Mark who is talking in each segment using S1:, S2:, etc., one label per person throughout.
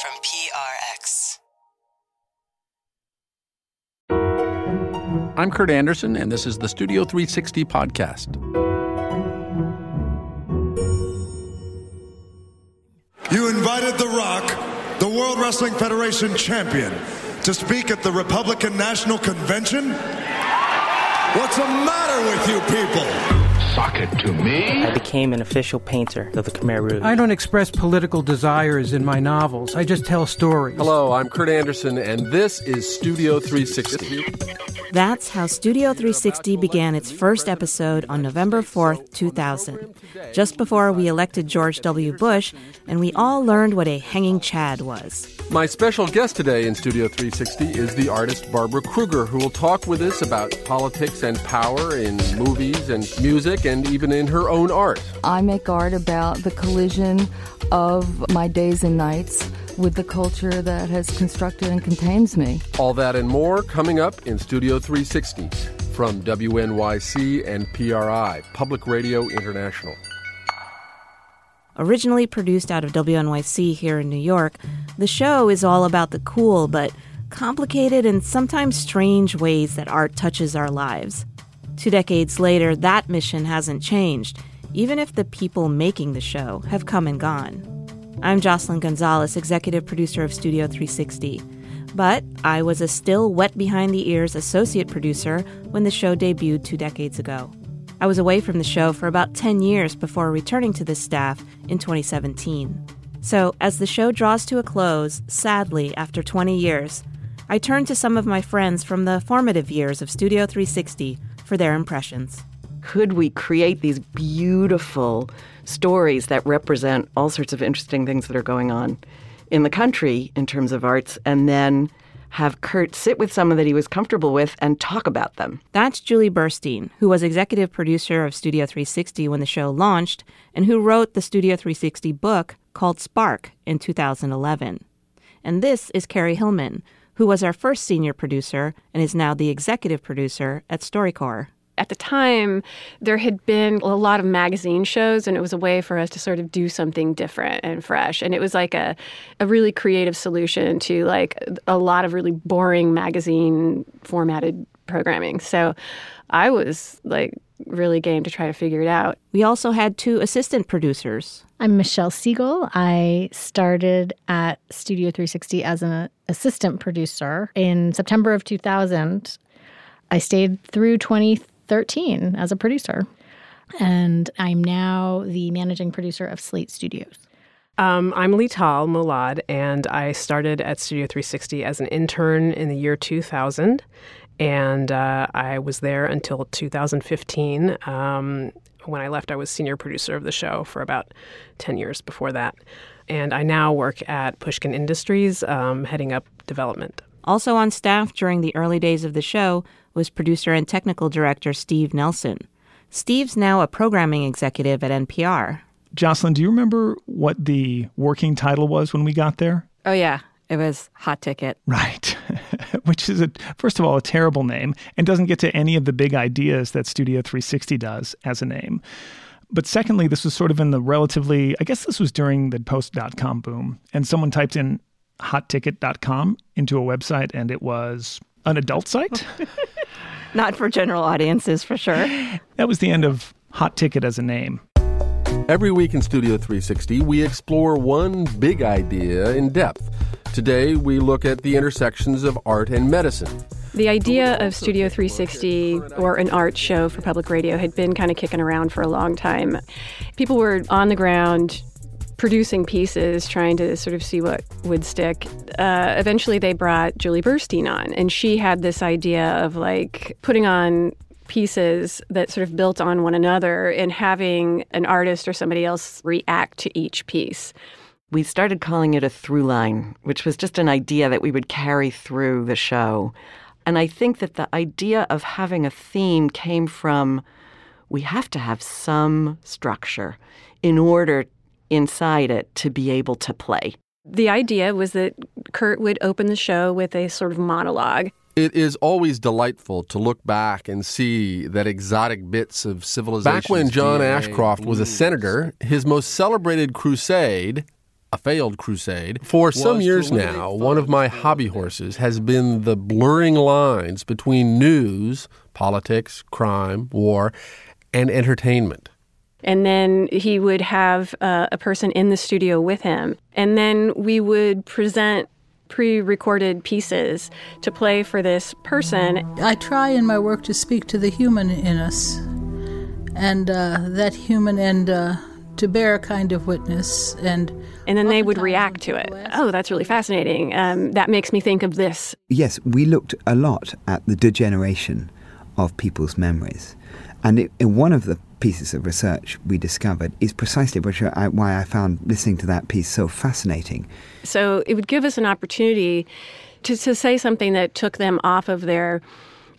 S1: from PRX.
S2: I'm Kurt Andersen, and this is the Studio 360 podcast.
S3: You invited The Rock, the World Wrestling Federation champion, to speak at the Republican National Convention? What's the matter with you people?
S4: Sock it to me.
S5: I became an official painter of the Khmer Rouge.
S6: I don't express political desires in my novels. I just tell stories.
S2: Hello, I'm Kurt Andersen, and this is Studio 360.
S7: That's how Studio 360 began its first episode on November 4th, 2000, just before we elected George W. Bush, and we all learned what a hanging Chad was.
S2: My special guest today in Studio 360 is the artist Barbara Kruger, who will talk with us about politics and power in movies and music and even in her own art.
S8: I make art about the collision of my days and nights with the culture that has constructed and contains me.
S2: All that and more coming up in Studio 360 from WNYC and PRI, Public Radio International.
S7: Originally produced out of WNYC here in New York, the show is all about the cool but complicated and sometimes strange ways that art touches our lives. Two decades later, that mission hasn't changed, even if the people making the show have come and gone. I'm Jocelyn Gonzalez, executive producer of Studio 360. But I was a still wet behind the ears associate producer when the show debuted two decades ago. I was away from the show for about 10 years before returning to this staff in 2017. So, as the show draws to a close, sadly, after 20 years, I turn to some of my friends from the formative years of Studio 360 for their impressions.
S9: Could we create these beautiful stories that represent all sorts of interesting things that are going on in the country in terms of arts and then have Kurt sit with someone that he was comfortable with and talk about them.
S7: That's Julie Burstein, who was executive producer of Studio 360 when the show launched and who wrote the Studio 360 book called Spark in 2011. And this is Carrie Hillman, who was our first senior producer and is now the executive producer at StoryCorps
S10: at the time, there had been a lot of magazine shows, and it was a way for us to sort of do something different and fresh. And it was like a, a really creative solution to like a lot of really boring magazine formatted programming. So I was like really game to try to figure it out.
S7: We also had two assistant producers.
S11: I'm Michelle Siegel. I started at Studio 360 as an assistant producer in September of 2000. I stayed through 20 13 as a producer. And I'm now the managing producer of Slate Studios.
S12: Um, I'm Lital Molad, and I started at Studio 360 as an intern in the year 2000. And uh, I was there until 2015. Um, when I left, I was senior producer of the show for about 10 years before that. And I now work at Pushkin Industries, um, heading up development.
S7: Also on staff during the early days of the show was producer and technical director Steve Nelson. Steve's now a programming executive at NPR.
S13: Jocelyn, do you remember what the working title was when we got there?
S7: Oh, yeah. It was Hot Ticket.
S13: Right. Which is, a, first of all, a terrible name and doesn't get to any of the big ideas that Studio 360 does as a name. But secondly, this was sort of in the relatively, I guess this was during the post.com boom. And someone typed in hotticket.com into a website and it was an adult site.
S7: Not for general audiences, for sure.
S13: That was the end of Hot Ticket as a name.
S2: Every week in Studio 360, we explore one big idea in depth. Today, we look at the intersections of art and medicine.
S10: The idea of Studio 360 or an art show for public radio had been kind of kicking around for a long time. People were on the ground producing pieces, trying to sort of see what would stick. Uh, eventually, they brought Julie Burstein on, and she had this idea of like putting on pieces that sort of built on one another and having an artist or somebody else react to each piece.
S9: We started calling it a through line, which was just an idea that we would carry through the show. And I think that the idea of having a theme came from we have to have some structure in order inside it to be able to play.
S10: The idea was that Kurt would open the show with a sort of monologue.
S2: It is always delightful to look back and see that exotic bits of civilization. Back when John DNA Ashcroft was a senator, his most celebrated crusade a failed crusade. For some years now, one of my hobby horses has been the blurring lines between news, politics, crime, war, and entertainment.
S10: And then he would have uh, a person in the studio with him. And then we would present pre recorded pieces to play for this person.
S14: I try in my work to speak to the human in us and uh, that human and uh, to bear a kind of witness and
S10: and then they would react to it oh that's really fascinating um, that makes me think of this
S15: yes we looked a lot at the degeneration of people's memories and it, in one of the pieces of research we discovered is precisely I, why I found listening to that piece so fascinating.
S10: So it would give us an opportunity to, to say something that took them off of their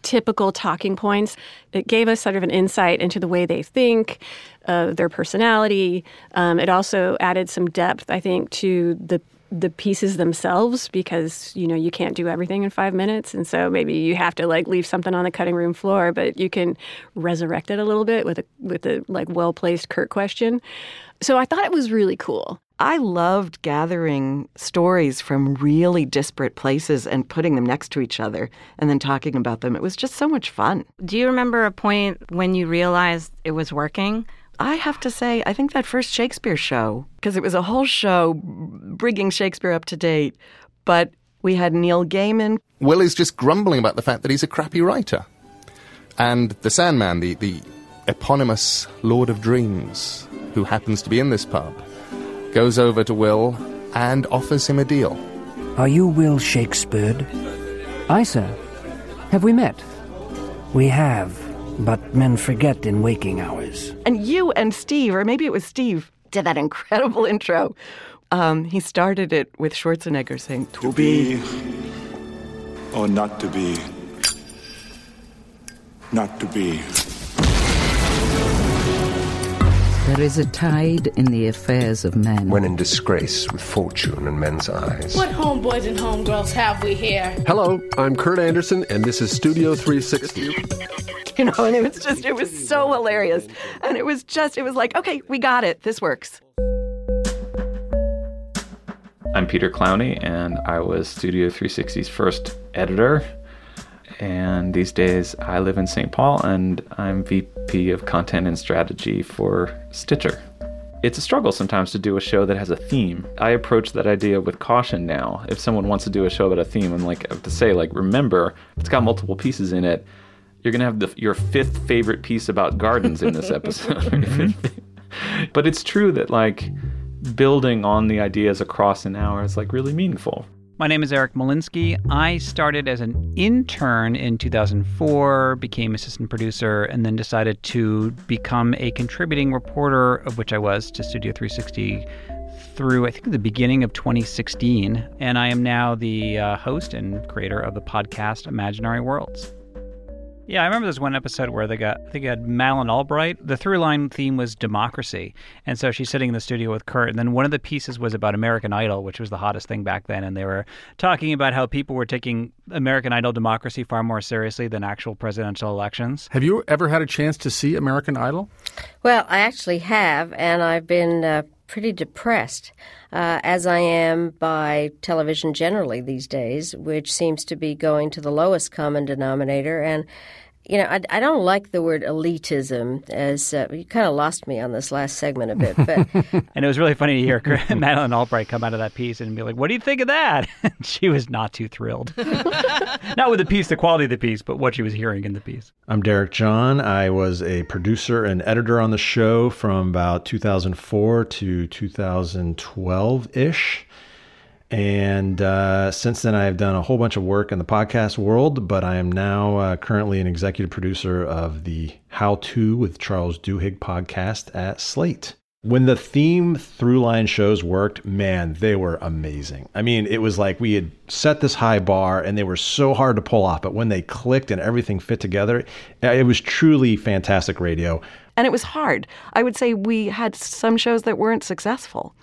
S10: typical talking points. It gave us sort of an insight into the way they think, uh, their personality. Um, it also added some depth, I think, to the the pieces themselves because you know you can't do everything in five minutes and so maybe you have to like leave something on the cutting room floor but you can resurrect it a little bit with a with a like well placed kurt question so i thought it was really cool
S9: I loved gathering stories from really disparate places and putting them next to each other and then talking about them. It was just so much fun.
S7: Do you remember a point when you realized it was working?
S9: I have to say, I think that first Shakespeare show, because it was a whole show bringing Shakespeare up to date, but we had Neil Gaiman.
S16: Will is just grumbling about the fact that he's a crappy writer. And the Sandman, the, the eponymous Lord of Dreams, who happens to be in this pub, goes over to Will and offers him a deal.
S17: Are you Will Shakespeare? I, sir. Have we met? We have but men forget in waking hours.
S9: And you and Steve, or maybe it was Steve, did that incredible intro. Um, he started it with Schwarzenegger saying,
S3: To be or not to be. Not to be.
S18: There is a tide in the affairs of men.
S19: When in disgrace with fortune in men's eyes.
S20: What homeboys and homegirls have we here?
S2: Hello, I'm Kurt Andersen, and this is Studio 360.
S9: You know, and it was just, it was so hilarious. And it was just, it was like, okay, we got it. This works.
S21: I'm Peter Clowney, and I was Studio 360's first editor and these days I live in St. Paul and I'm VP of Content and Strategy for Stitcher. It's a struggle sometimes to do a show that has a theme. I approach that idea with caution now. If someone wants to do a show about a theme, I'm like, I have to say, like, remember, it's got multiple pieces in it. You're gonna have the, your fifth favorite piece about gardens in this episode. Mm-hmm. but it's true that like building on the ideas across an hour is like really meaningful.
S22: My name is Eric Molinsky. I started as an intern in 2004, became assistant producer, and then decided to become a contributing reporter, of which I was to Studio 360 through, I think, the beginning of 2016. And I am now the uh, host and creator of the podcast Imaginary Worlds. Yeah, I remember there's one episode where they got, I think, had Madeleine Albright. The through line theme was democracy. And so she's sitting in the studio with Kurt. And then one of the pieces was about American Idol, which was the hottest thing back then. And they were talking about how people were taking American Idol democracy far more seriously than actual presidential elections.
S2: Have you ever had a chance to see American Idol?
S23: Well, I actually have. And I've been. Uh, pretty depressed, uh, as I am by television generally these days, which seems to be going to the lowest common denominator. And you know, I, I, don't like the word elitism as uh, you kind of lost me on this last segment a bit. But
S22: and it was really funny to hear Madeleine Albright come out of that piece and be like, "What do you think of that?" she was not too thrilled, not with the piece, the quality of the piece, but what she was hearing in the piece.
S24: I'm Derek John. I was a producer and editor on the show from about 2004 to 2012 ish. And uh, since then, I have done a whole bunch of work in the podcast world, but I am now uh, currently an executive producer of the How To with Charles Duhigg podcast at Slate. When the theme through line shows worked, man, they were amazing. I mean, it was like we had set this high bar and they were so hard to pull off, but when they clicked and everything fit together, it was truly fantastic radio.
S9: And it was hard. I would say we had some shows that weren't successful.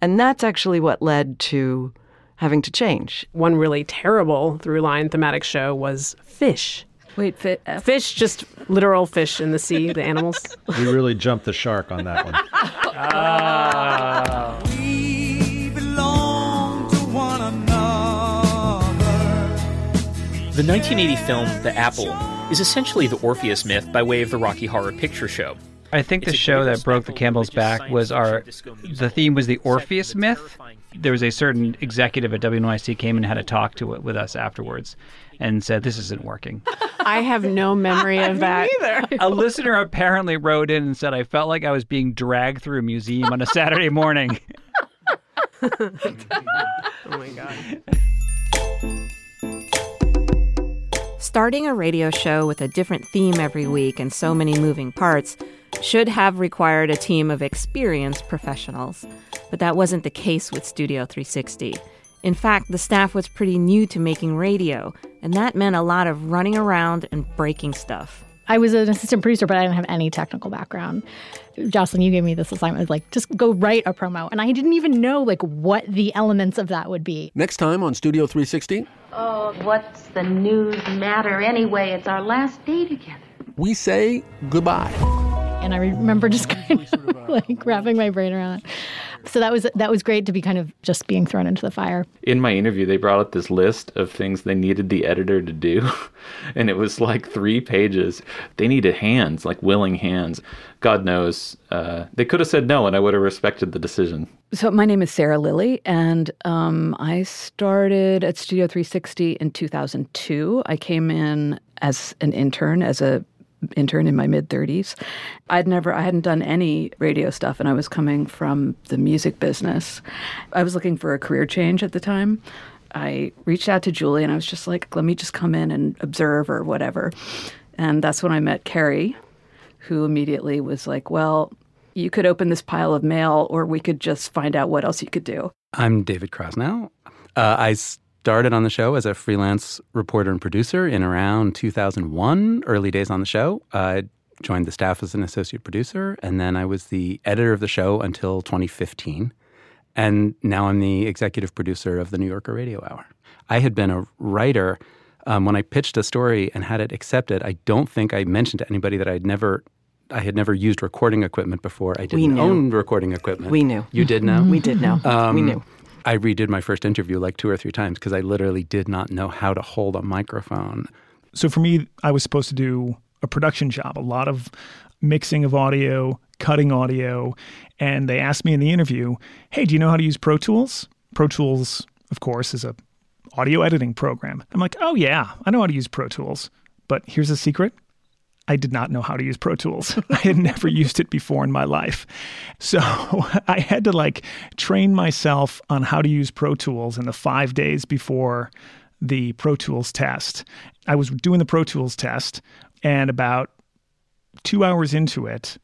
S9: And that's actually what led to having to change.
S12: One really terrible through line thematic show was fish.
S10: Wait, F.
S12: Uh, fish, just literal fish in the sea, the animals.
S24: We really jumped the shark on that one. oh.
S25: The 1980 film The Apple is essentially the Orpheus myth by way of the Rocky Horror Picture Show.
S26: I think the show that broke the camel's back was our. The theme was the Orpheus myth. There was a certain executive at WNYC came and had a talk to it with us afterwards, and said this isn't working.
S10: I have no memory of that.
S26: a listener apparently wrote in and said I felt like I was being dragged through a museum on a Saturday morning.
S12: oh my god.
S7: Starting a radio show with a different theme every week and so many moving parts should have required a team of experienced professionals. But that wasn't the case with Studio 360. In fact, the staff was pretty new to making radio, and that meant a lot of running around and breaking stuff.
S11: I was an assistant producer, but I didn't have any technical background. Jocelyn, you gave me this assignment, like just go write a promo, and I didn't even know like what the elements of that would be.
S2: Next time on Studio 360.
S14: Oh, what's the news matter anyway? It's our last day together.
S2: We say goodbye.
S11: And I remember just kind of like wrapping my brain around it. So that was that was great to be kind of just being thrown into the fire.
S21: In my interview, they brought up this list of things they needed the editor to do, and it was like three pages. They needed hands, like willing hands. God knows, uh, they could have said no, and I would have respected the decision.
S27: So my name is Sarah Lilly, and um, I started at Studio 360 in 2002. I came in as an intern, as a intern in my mid 30s. I'd never I hadn't done any radio stuff and I was coming from the music business. I was looking for a career change at the time. I reached out to Julie and I was just like, let me just come in and observe or whatever. And that's when I met Carrie, who immediately was like, well, you could open this pile of mail or we could just find out what else you could do.
S28: I'm David Krasnow. Uh, I started on the show as a freelance reporter and producer in around 2001, early days on the show. I joined the staff as an associate producer, and then I was the editor of the show until 2015. And now I'm the executive producer of the New Yorker Radio Hour. I had been a writer um, when I pitched a story and had it accepted. I don't think I mentioned to anybody that I'd never I had never used recording equipment before. I didn't own recording equipment.
S9: We knew.
S28: You did know?
S9: We did know. Um, we knew.
S28: I redid my first interview like two or three times because I literally did not know how to hold a microphone.
S13: So for me, I was supposed to do a production job, a lot of mixing of audio, cutting audio. And they asked me in the interview, hey, do you know how to use Pro Tools? Pro Tools, of course, is a audio editing program. I'm like, oh yeah, I know how to use Pro Tools. But here's a secret. I did not know how to use Pro Tools. I had never used it before in my life. So I had to like train myself on how to use Pro Tools in the five days before the Pro Tools test. I was doing the Pro Tools test, and about two hours into it,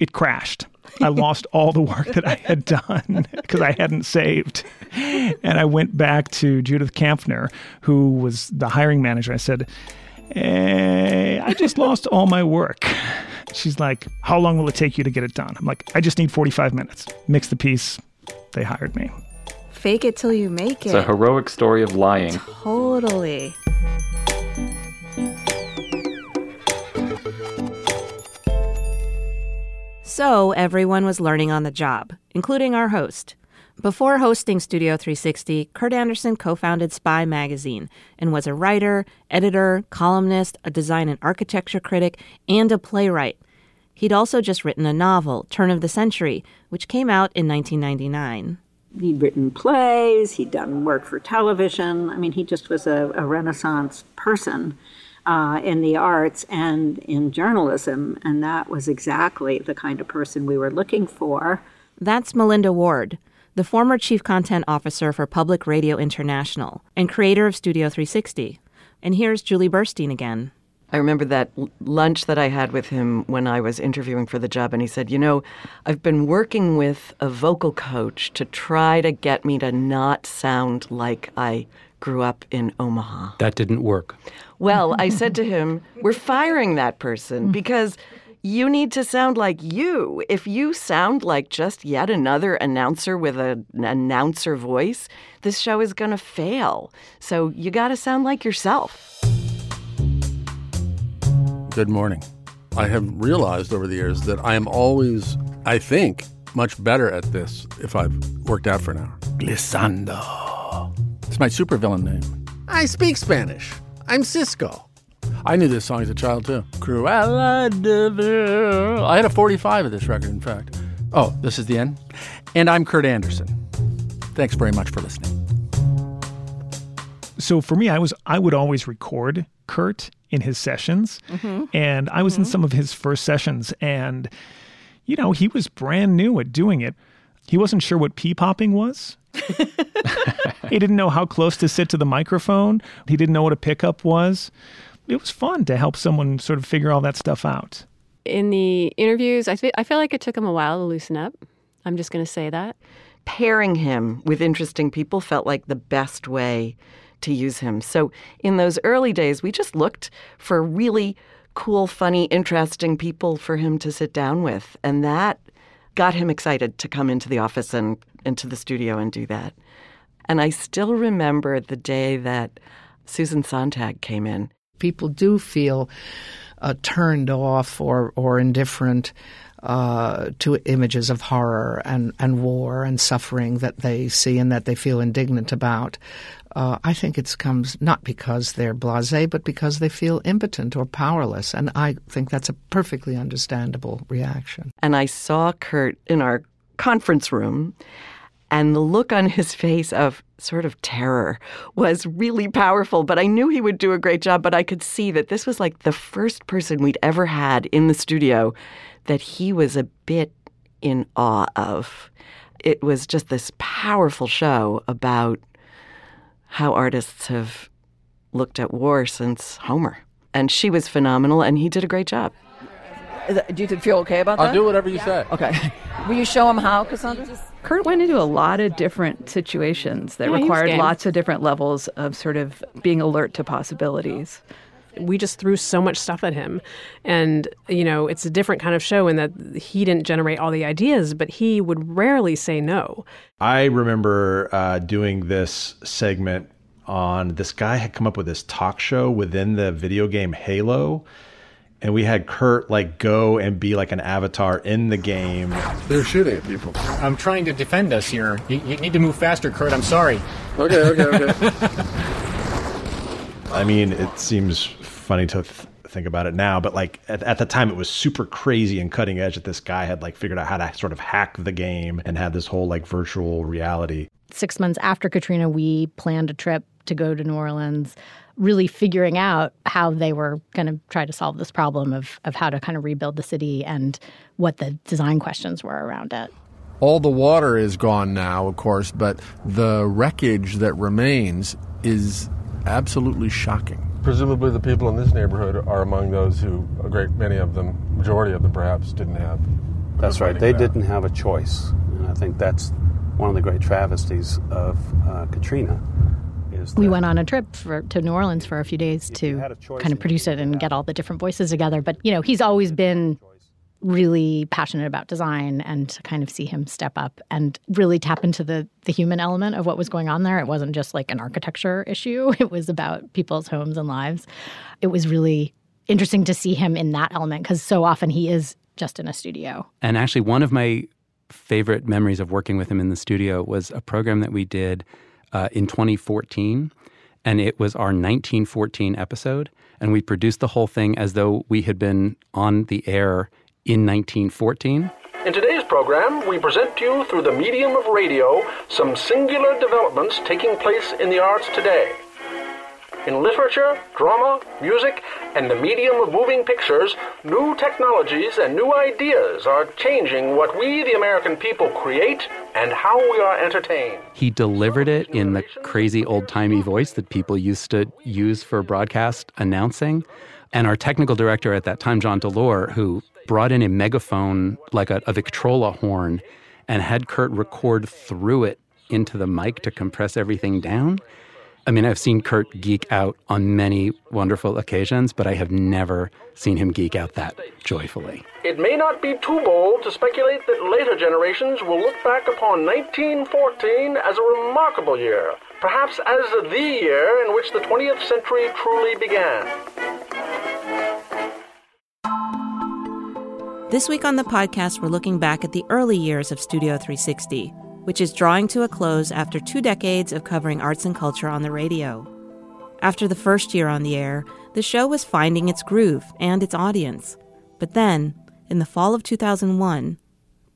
S13: it crashed. I lost all the work that I had done because I hadn't saved. And I went back to Judith Kampfner, who was the hiring manager. I said, eh, I just lost all my work. She's like, How long will it take you to get it done? I'm like, I just need 45 minutes. Mix the piece. They hired me.
S7: Fake it till you make it.
S21: It's a heroic story of lying.
S7: Totally. So everyone was learning on the job, including our host. Before hosting Studio 360, Kurt Andersen co founded Spy Magazine and was a writer, editor, columnist, a design and architecture critic, and a playwright. He'd also just written a novel, Turn of the Century, which came out in 1999.
S29: He'd written plays, he'd done work for television. I mean, he just was a, a Renaissance person uh, in the arts and in journalism, and that was exactly the kind of person we were looking for.
S7: That's Melinda Ward the former chief content officer for Public Radio International and creator of Studio 360. And here's Julie Burstein again.
S9: I remember that lunch that I had with him when I was interviewing for the job, and he said, You know, I've been working with a vocal coach to try to get me to not sound like I grew up in Omaha.
S28: That didn't work.
S9: Well, I said to him, We're firing that person mm. because you need to sound like you. If you sound like just yet another announcer with a, an announcer voice, this show is going to fail. So you got to sound like yourself.
S2: Good morning. I have realized over the years that I am always, I think, much better at this if I've worked out for an hour.
S30: Glissando. It's my supervillain name.
S2: I speak Spanish. I'm Cisco. I knew this song as a child too. Cruella de Vil. I had a 45 of this record, in fact. Oh, this is the end? And I'm Kurt Andersen. Thanks very much for listening.
S13: So for me, I was I would always record Kurt in his sessions,
S27: Mm-hmm.
S13: and I was in some of his first sessions, and you know he was brand new at doing it. He wasn't sure what pee popping was. he didn't know how close to sit to the microphone. He didn't know what a pickup was. It was fun to help someone sort of figure all that stuff out.
S10: In the interviews, I, fe- I feel like it took him a while to loosen up. I'm just going to say that.
S9: Pairing him with interesting people felt like the best way to use him. So in those early days, we just looked for really cool, funny, interesting people for him to sit down with. And that got him excited to come into the office and into the studio and do that. And I still remember the day that Susan Sontag came in.
S31: People do feel uh, turned off or, or indifferent uh, to images of horror and, and war and suffering that they see and that they feel indignant about. Uh, I think it comes not because they're blasé, but because they feel impotent or powerless. And I think that's a perfectly understandable reaction.
S9: And I saw Kurt in our conference room, and the look on his face of sort of terror was really powerful. But I knew he would do a great job. But I could see that this was like the first person we'd ever had in the studio that he was a bit in awe of. It was just this powerful show about how artists have looked at war since Homer. And she was phenomenal, and he did a great job.
S32: Do you feel okay about
S2: I'll
S32: that?
S2: do whatever you say.
S32: Okay. Will you show him how, Cassandra?
S27: Kurt went into a lot of different situations that
S10: Yeah,
S27: required lots of different levels of sort of being alert to possibilities.
S12: we just threw so much stuff at him and you know it's a different kind of show in that he didn't generate all the ideas but he would rarely say no
S24: I remember uh, doing this segment on this guy had come up with this talk show within the video game Halo. And we had Kurt like go and be like an avatar in the game.
S2: They're shooting at people.
S33: I'm trying to defend us here. You, you need to move faster, Kurt. I'm sorry.
S2: Okay, okay, okay.
S24: I mean, it seems funny to th- think about it now, but like at, at the time, it was super crazy and cutting edge that this guy had like figured out how to sort of hack the game and had this whole like virtual reality.
S11: Six months after Katrina, we planned a trip to go to New Orleans, really figuring out how they were going to try to solve this problem of, of how to kind of rebuild the city and what the design questions were around it.
S2: All the water is gone now, of course, but the wreckage that remains is absolutely shocking.
S34: Presumably, the people in this neighborhood are among those who, a great many of them, majority of them perhaps, didn't have.
S35: That's right. They
S34: back.
S35: didn't have a choice, and I think that's one of the great travesties of uh, Katrina. Is
S11: We went on a trip for, to New Orleans for a few days to kind of produce it and get all the different voices together. But, you know, he's always been really passionate about design and to kind of see him step up and really tap into the the human element of what was going on there. It wasn't just like an architecture issue. It was about people's homes and lives. It was really interesting to see him in that element because so often he is just in a studio.
S28: And actually, one of my favorite memories of working with him in the studio was a program that we did uh, in 2014. And it was our 1914 episode. And we produced the whole thing as though we had been on the air in 1914.
S36: In today's program, we present to you through the medium of radio some singular developments taking place in the arts today. In literature, drama, music, and the medium of moving pictures, new technologies and new ideas are changing what we, the American people, create and how we are entertained.
S28: He delivered it in the crazy old timey voice that people used to use for broadcast announcing. And our technical director at that time, John DeLore, who brought in a megaphone like a, a Victrola horn and had Kurt record through it into the mic to compress everything down. I mean, I've seen Kurt geek out on many wonderful occasions, but I have never seen him geek out that joyfully.
S36: It may not be too bold to speculate that later generations will look back upon 1914 as a remarkable year, perhaps as the year in which the 20th century truly began.
S7: This week on the podcast, we're looking back at the early years of Studio 360, which is drawing to a close after two decades of covering arts and culture on the radio. After the first year on the air, the show was finding its groove and its audience. But then, in the fall of 2001,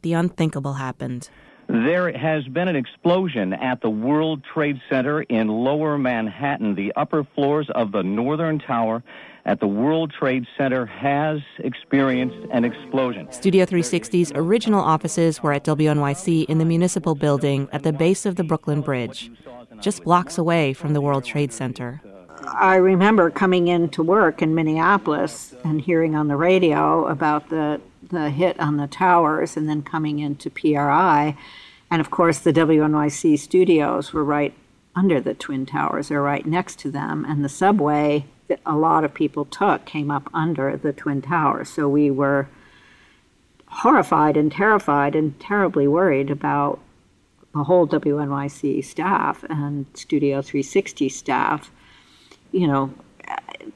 S7: the unthinkable happened.
S19: There has been an explosion at the World Trade Center in lower Manhattan. The upper floors of the Northern Tower at the World Trade Center has experienced an explosion.
S7: Studio 360's original offices were at WNYC in the municipal building at the base of the Brooklyn Bridge, just blocks away from the World Trade Center.
S29: I remember coming in to work in Minneapolis and hearing on the radio about the the hit on the towers and then coming into PRI. And of course, the WNYC studios were right under the Twin Towers, or right next to them. And the subway that a lot of people took came up under the Twin Towers. So we were horrified and terrified and terribly worried about the whole WNYC staff and Studio 360 staff. You know,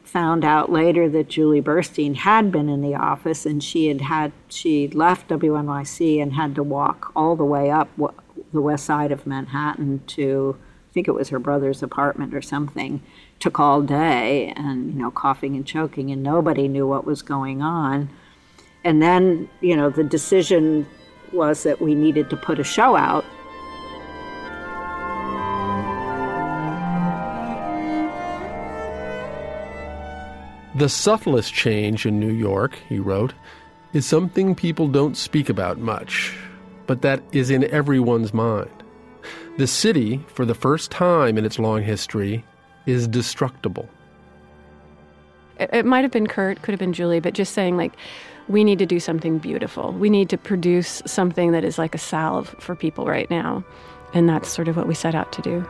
S29: found out later that Julie Burstein had been in the office and she had had she left WNYC and had to walk all the way up the west side of Manhattan to I think it was her brother's apartment or something. Took all day and you know coughing and choking and nobody knew what was going on. And then you know the decision was that we needed to put a show out
S37: The subtlest change in New York, he wrote, is something people don't speak about much, but that is in everyone's mind. The city, for the first time in its long history, is destructible.
S10: It, it might have been Kurt, could have been Julie, but just saying, like, we need to do something beautiful. We need to produce something that is like a salve for people right now. And that's sort of what we set out to do.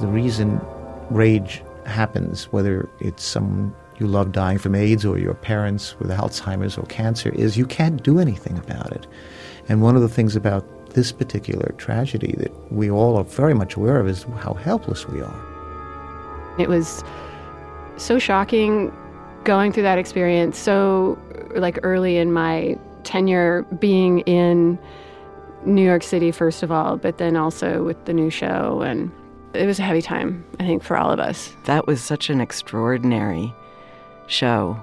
S38: The reason rage happens, whether it's someone you love dying from AIDS or your parents with Alzheimer's or cancer, is you can't do anything about it. And one of the things about this particular tragedy that we all are very much aware of is how helpless we are.
S10: It was so shocking going through that experience, so like early in my tenure being in New York City, first of all, but then also with the new show and it was a heavy time, I think, for all of us.
S9: That was such an extraordinary show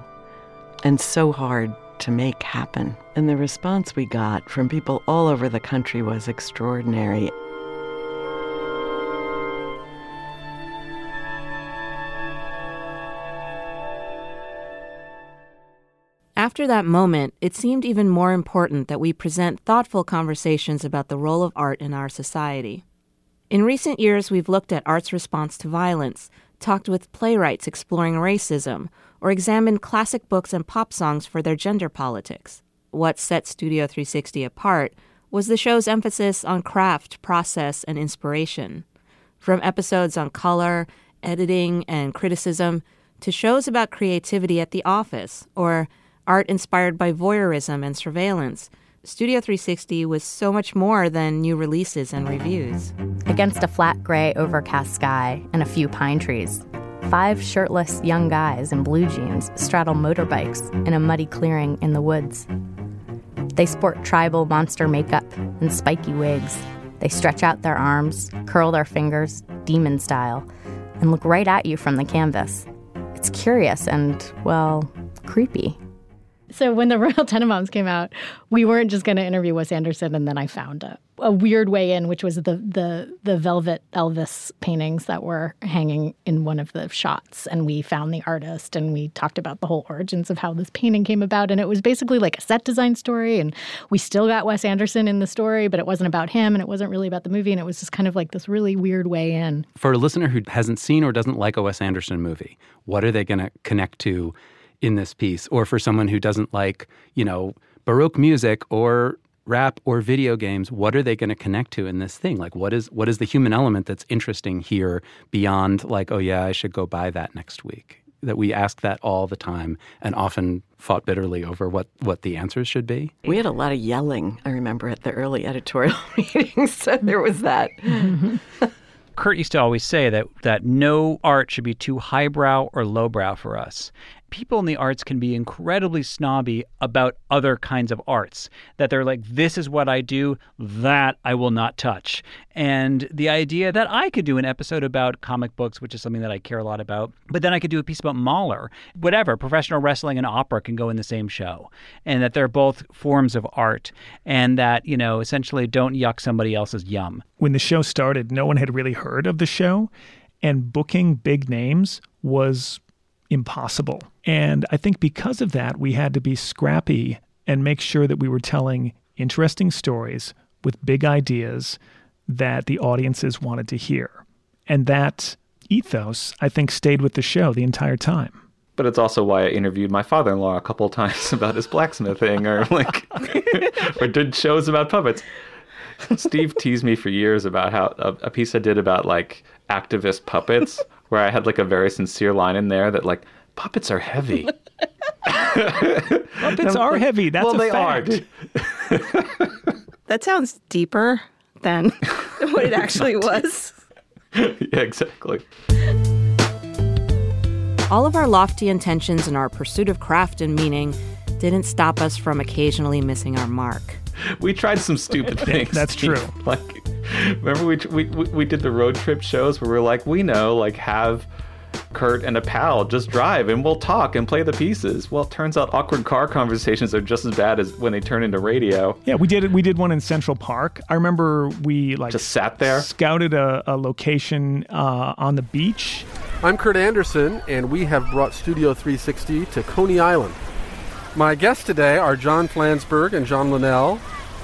S9: and so hard to make happen. And the response we got from people all over the country was extraordinary.
S7: After that moment, it seemed even more important that we present thoughtful conversations about the role of art in our society. In recent years, we've looked at art's response to violence, talked with playwrights exploring racism, or examined classic books and pop songs for their gender politics. What set Studio 360 apart was the show's emphasis on craft, process, and inspiration. From episodes on color, editing, and criticism, to shows about creativity at the office, or art inspired by voyeurism and surveillance, Studio 360 was so much more than new releases and reviews.
S39: Against a flat gray, overcast sky and a few pine trees, five shirtless young guys in blue jeans straddle motorbikes in a muddy clearing in the woods. They sport tribal monster makeup and spiky wigs. They stretch out their arms, curl their fingers, demon style, and look right at you from the canvas. It's curious and, well, creepy.
S11: So when the Royal Tenenbaums came out, we weren't just going to interview Wes Anderson, and then I found a, a weird way in, which was the the the velvet Elvis paintings that were hanging in one of the shots, and we found the artist, and we talked about the whole origins of how this painting came about, and it was basically like a set design story, and we still got Wes Anderson in the story, but it wasn't about him, and it wasn't really about the movie, and it was just kind of like this really weird way in.
S28: For a listener who hasn't seen or doesn't like a Wes Anderson movie, what are they going to connect to? In this piece, or for someone who doesn't like, you know, Baroque music or rap or video games, what are they going to connect to in this thing? Like, what is what is the human element that's interesting here beyond like, oh yeah, I should go buy that next week? That we ask that all the time and often fought bitterly over what what the answers should be.
S9: We had a lot of yelling. I remember at the early editorial meetings, so there was that.
S22: Kurt used to always say that that no art should be too highbrow or lowbrow for us. People in the arts can be incredibly snobby about other kinds of arts. That they're like, this is what I do, that I will not touch. And the idea that I could do an episode about comic books, which is something that I care a lot about, but then I could do a piece about Mahler, whatever, professional wrestling and opera can go in the same show. And that they're both forms of art. And that, you know, essentially don't yuck somebody else's yum.
S13: When the show started, no one had really heard of the show, and booking big names was impossible. And I think because of that, we had to be scrappy and make sure that we were telling interesting stories with big ideas that the audiences wanted to hear. And that ethos, I think, stayed with the show the entire time.
S21: But it's also why I interviewed my father-in-law a couple of times about his blacksmithing, or like, or did shows about puppets. Steve teased me for years about how a, a piece I did about like activist puppets, where I had like a very sincere line in there that like puppets are heavy.
S13: Puppets are heavy. That's
S21: well,
S13: a
S21: they
S13: fact.
S21: are.
S7: That sounds deeper than what it actually was.
S21: yeah, exactly.
S7: All of our lofty intentions and our pursuit of craft and meaning didn't stop us from occasionally missing our mark.
S21: We tried some stupid things.
S13: That's true.
S21: Like, remember we, we we we did the road trip shows where we are like, we know, like have Kurt and a pal just drive and we'll talk and play the pieces. Well, it turns out awkward car conversations are just as bad as when they turn into radio.
S13: Yeah, we did it. we did one in Central Park. I remember we like
S21: Just sat there?
S13: scouted a, a location uh, on the beach.
S2: I'm Kurt Andersen, and we have brought Studio 360 to Coney Island. My guests today are John Flansburgh and John Linnell.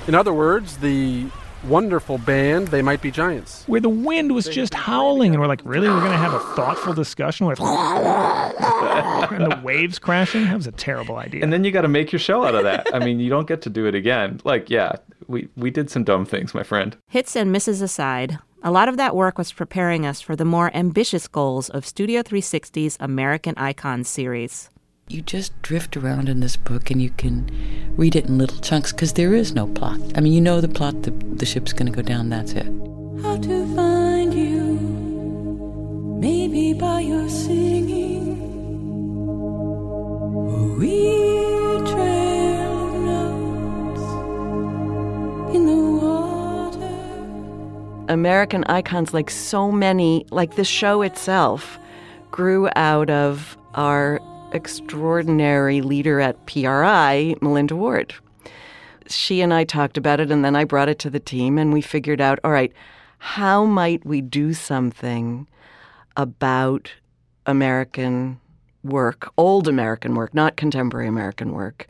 S2: In other words, the wonderful band They Might Be Giants.
S13: where the wind was just howling, and we're like, really, we're gonna have a thoughtful discussion with and the waves crashing. That was a terrible idea.
S21: And then you got to make your show out of that. I mean, you don't get to do it again. Like, yeah, we we did some dumb things, my friend.
S7: Hits and misses aside, a lot of that work was preparing us for the more ambitious goals of Studio 360's American Icons series.
S40: You just drift around in this book and you can read it in little chunks because there is no plot. I mean, you know the plot, the, the ship's going to go down, that's it.
S20: How to find you? Maybe by your singing. We trail notes in the water.
S9: American icons, like so many, like the show itself, grew out of our extraordinary leader at PRI, Melinda Ward. She and I talked about it, and then I brought it to the team, and we figured out all right, how might we do something about American work, old American work, not contemporary American work?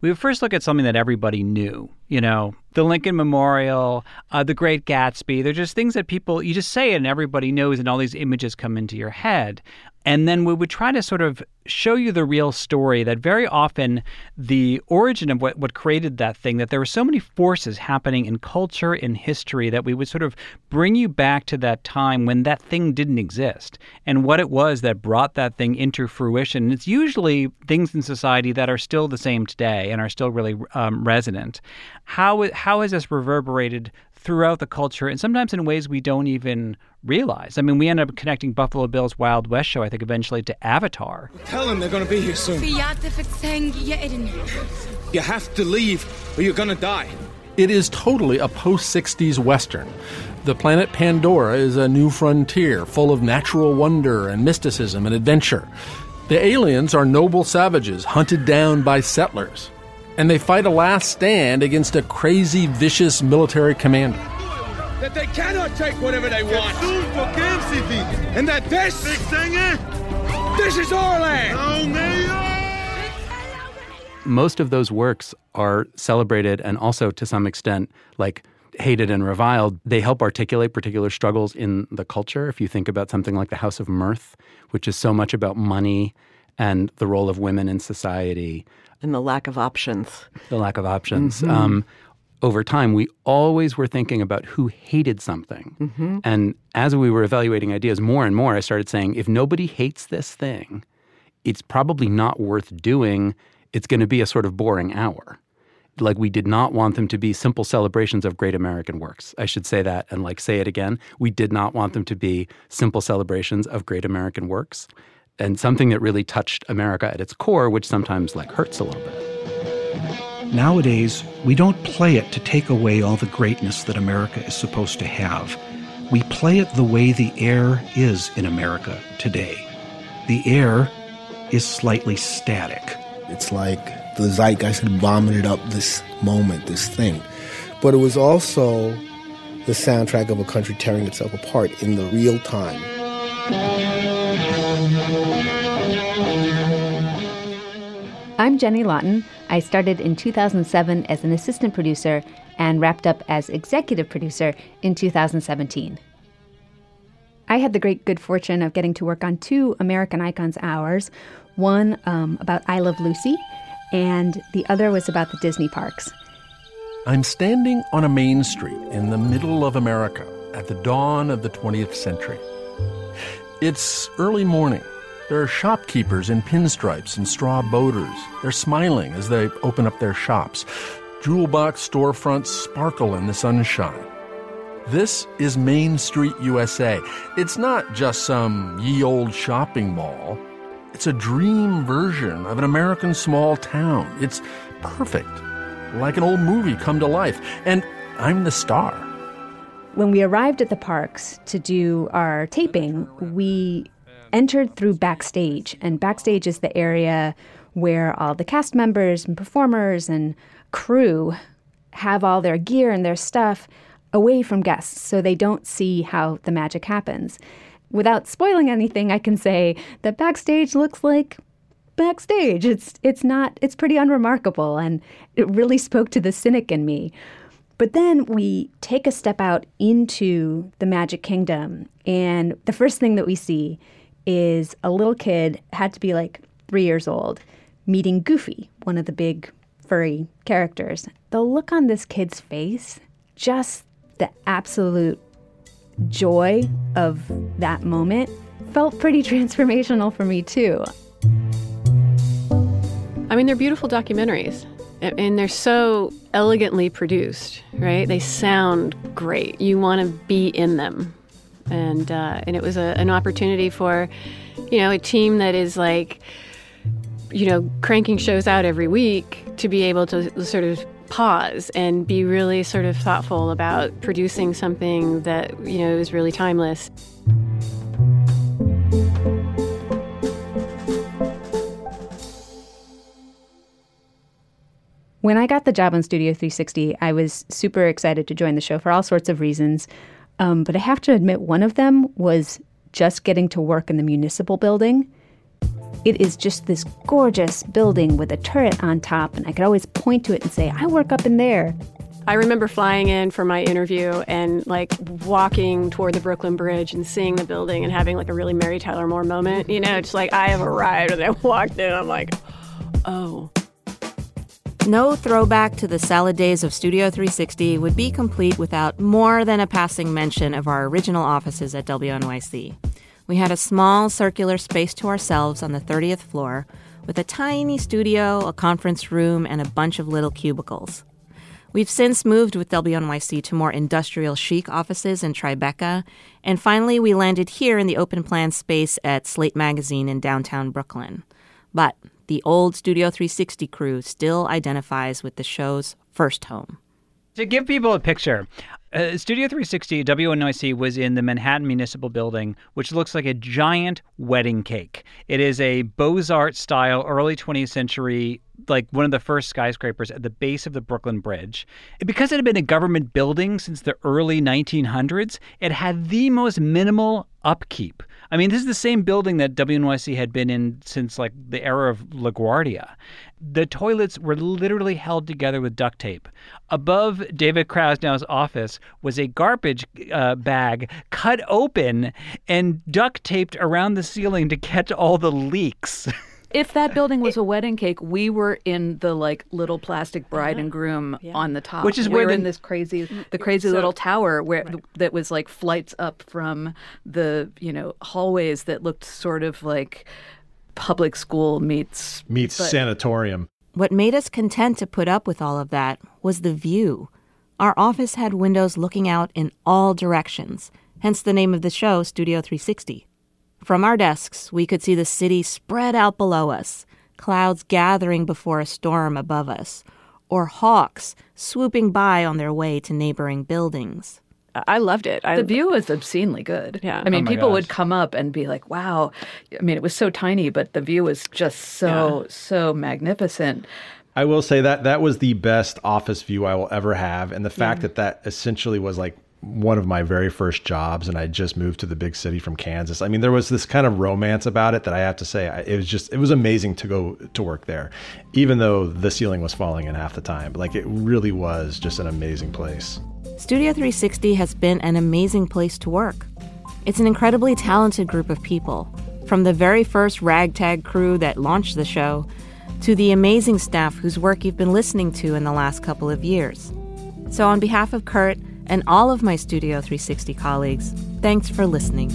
S22: We would first look at something that everybody knew. You know, the Lincoln Memorial, uh, the Great Gatsby. They're just things that people, you just say it and everybody knows, and all these images come into your head. And then we would try to sort of show you the real story that very often the origin of what, what created that thing, that there were so many forces happening in culture, in history, that we would sort of bring you back to that time when that thing didn't exist and what it was that brought that thing into fruition. And it's usually things in society that are still the same today and are still really um, resonant. How, how has this reverberated throughout the culture and sometimes in ways we don't even realize. I mean, we end up connecting Buffalo Bill's Wild West show, I think, eventually to Avatar.
S41: Tell them they're gonna be here soon. You have to leave or you're gonna die.
S2: It is totally a post 60s Western. The planet Pandora is a new frontier full of natural wonder and mysticism and adventure. The aliens are noble savages hunted down by settlers. And they fight a last stand against a crazy, vicious military commander.
S41: That they cannot take whatever they want. And that this this is our land.
S28: most of those works are celebrated and also to some extent like hated and reviled they help articulate particular struggles in the culture if you think about something like the house of mirth which is so much about money and the role of women in society
S9: And the lack of options.
S28: the lack of options.
S9: Mhm.
S28: um, over time we always were thinking about who hated something.
S9: Mhm.
S28: and as we were evaluating ideas more and more i started saying if nobody hates this thing it's probably not worth doing. It's going to be a sort of boring hour. Like we did not want them to be simple celebrations of great american works. I should say that and like say it again. We did not want them to be simple celebrations of great american works and something that really touched America at its core, which sometimes like hurts a little bit.
S17: Nowadays, we don't play it to take away all the greatness that America is supposed to have. We play it the way the air is in America today. The air is slightly static.
S42: It's like the zeitgeist had vomited up this moment, this thing. But it was also the soundtrack of a country tearing itself apart in the real time.
S43: I'm Jenny Lawton. I started in 2007 as an assistant producer and wrapped up as executive producer in 2017. I had the great good fortune of getting to work on two American Icons hours one um, about I Love Lucy, and the other was about the Disney parks.
S2: I'm standing on a main street in the middle of America at the dawn of the 20th century. It's early morning. There are shopkeepers in pinstripes and straw boaters. They're smiling as they open up their shops. Jewel box storefronts sparkle in the sunshine. This is Main Street, USA. It's not just some ye old shopping mall. It's a dream version of an American small town. It's perfect, like an old movie come to life. And I'm the star.
S43: When we arrived at the parks to do our taping, we entered through backstage, and backstage is the area where all the cast members and performers and crew have all their gear and their stuff away from guests so they don't see how the magic happens. Without spoiling anything, I can say that backstage looks like backstage. It's it's not it's pretty unremarkable and it really spoke to the cynic in me. But then we take a step out into the Magic Kingdom and the first thing that we see is a little kid, had to be like three years old, meeting Goofy, one of the big furry characters. The look on this kid's face, just the absolute joy of that moment, felt pretty transformational for me too.
S10: I mean, they're beautiful documentaries. And they're so elegantly produced, right? They sound great. You want to be in them and uh, and it was a, an opportunity for you know a team that is like you know cranking shows out every week to be able to sort of pause and be really sort of thoughtful about producing something that you know is really timeless.
S43: When I got the job on Studio 360, I was super excited to join the show for all sorts of reasons. Um, but I have to admit, one of them was just getting to work in the municipal building. It is just this gorgeous building with a turret on top, and I could always point to it and say, I work up in there.
S10: I remember flying in for my interview and like walking toward the Brooklyn Bridge and seeing the building and having like a really Mary Tyler Moore moment. You know, it's like I have arrived and I walked in. I'm like, oh,
S7: no throwback to the salad days of Studio 360 would be complete without more than a passing mention of our original offices at WNYC. We had a small circular space to ourselves on the 30th floor with a tiny studio, a conference room, and a bunch of little cubicles. We've since moved with WNYC to more industrial chic offices in Tribeca, and finally we landed here in the open plan space at Slate Magazine in downtown Brooklyn. But the old Studio 360 crew still identifies with the show's first home.
S22: To give people a picture, uh, Studio 360 WNYC was in the Manhattan Municipal Building, which looks like a giant wedding cake. It is a Beaux Arts style, early 20th century, like one of the first skyscrapers at the base of the Brooklyn Bridge. Because it had been a government building since the early 1900s, it had the most minimal upkeep. I mean, this is the same building that WNYC had been in since like the era of LaGuardia. The toilets were literally held together with duct tape. Above David Krasnow's office was a garbage uh, bag cut open and duct taped around the ceiling to catch all the leaks.
S44: if that building was a wedding cake, we were in the like little plastic bride uh-huh. and groom yeah. on the top,
S22: which is
S44: we
S22: where
S44: were
S22: the,
S44: in this crazy, mm, the crazy
S22: so,
S44: little tower where right. that was like flights up from the you know hallways that looked sort of like public school meets
S45: meets but, sanatorium.
S7: What made us content to put up with all of that was the view. Our office had windows looking out in all directions, hence the name of the show, Studio 360. From our desks, we could see the city spread out below us, clouds gathering before a storm above us, or hawks swooping by on their way to neighboring buildings.
S10: I loved it. I,
S27: the view was obscenely good.
S10: Yeah.
S27: I mean,
S22: Oh
S27: people
S22: gosh.
S27: would come up and be like, wow. I mean, it was so tiny, but the view was just so, so magnificent.
S24: I will say that that was the best office view I will ever have, and the fact
S27: Yeah.
S24: that that essentially was like one of my very first jobs, and I just moved to the big city from Kansas. I mean, there was this kind of romance about it that I have to say, it was just it was amazing to go to work there, even though the ceiling was falling in half the time. Like it really was just an amazing place.
S7: Studio 360 has been an amazing place to work. It's an incredibly talented group of people, from the very first ragtag crew that launched the show to the amazing staff whose work you've been listening to in the last couple of years. So, on behalf of Kurt and all of my Studio 360 colleagues, thanks for listening.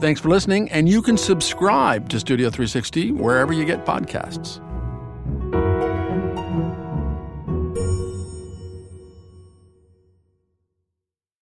S2: Thanks for listening, and you can subscribe to Studio 360 wherever you get podcasts.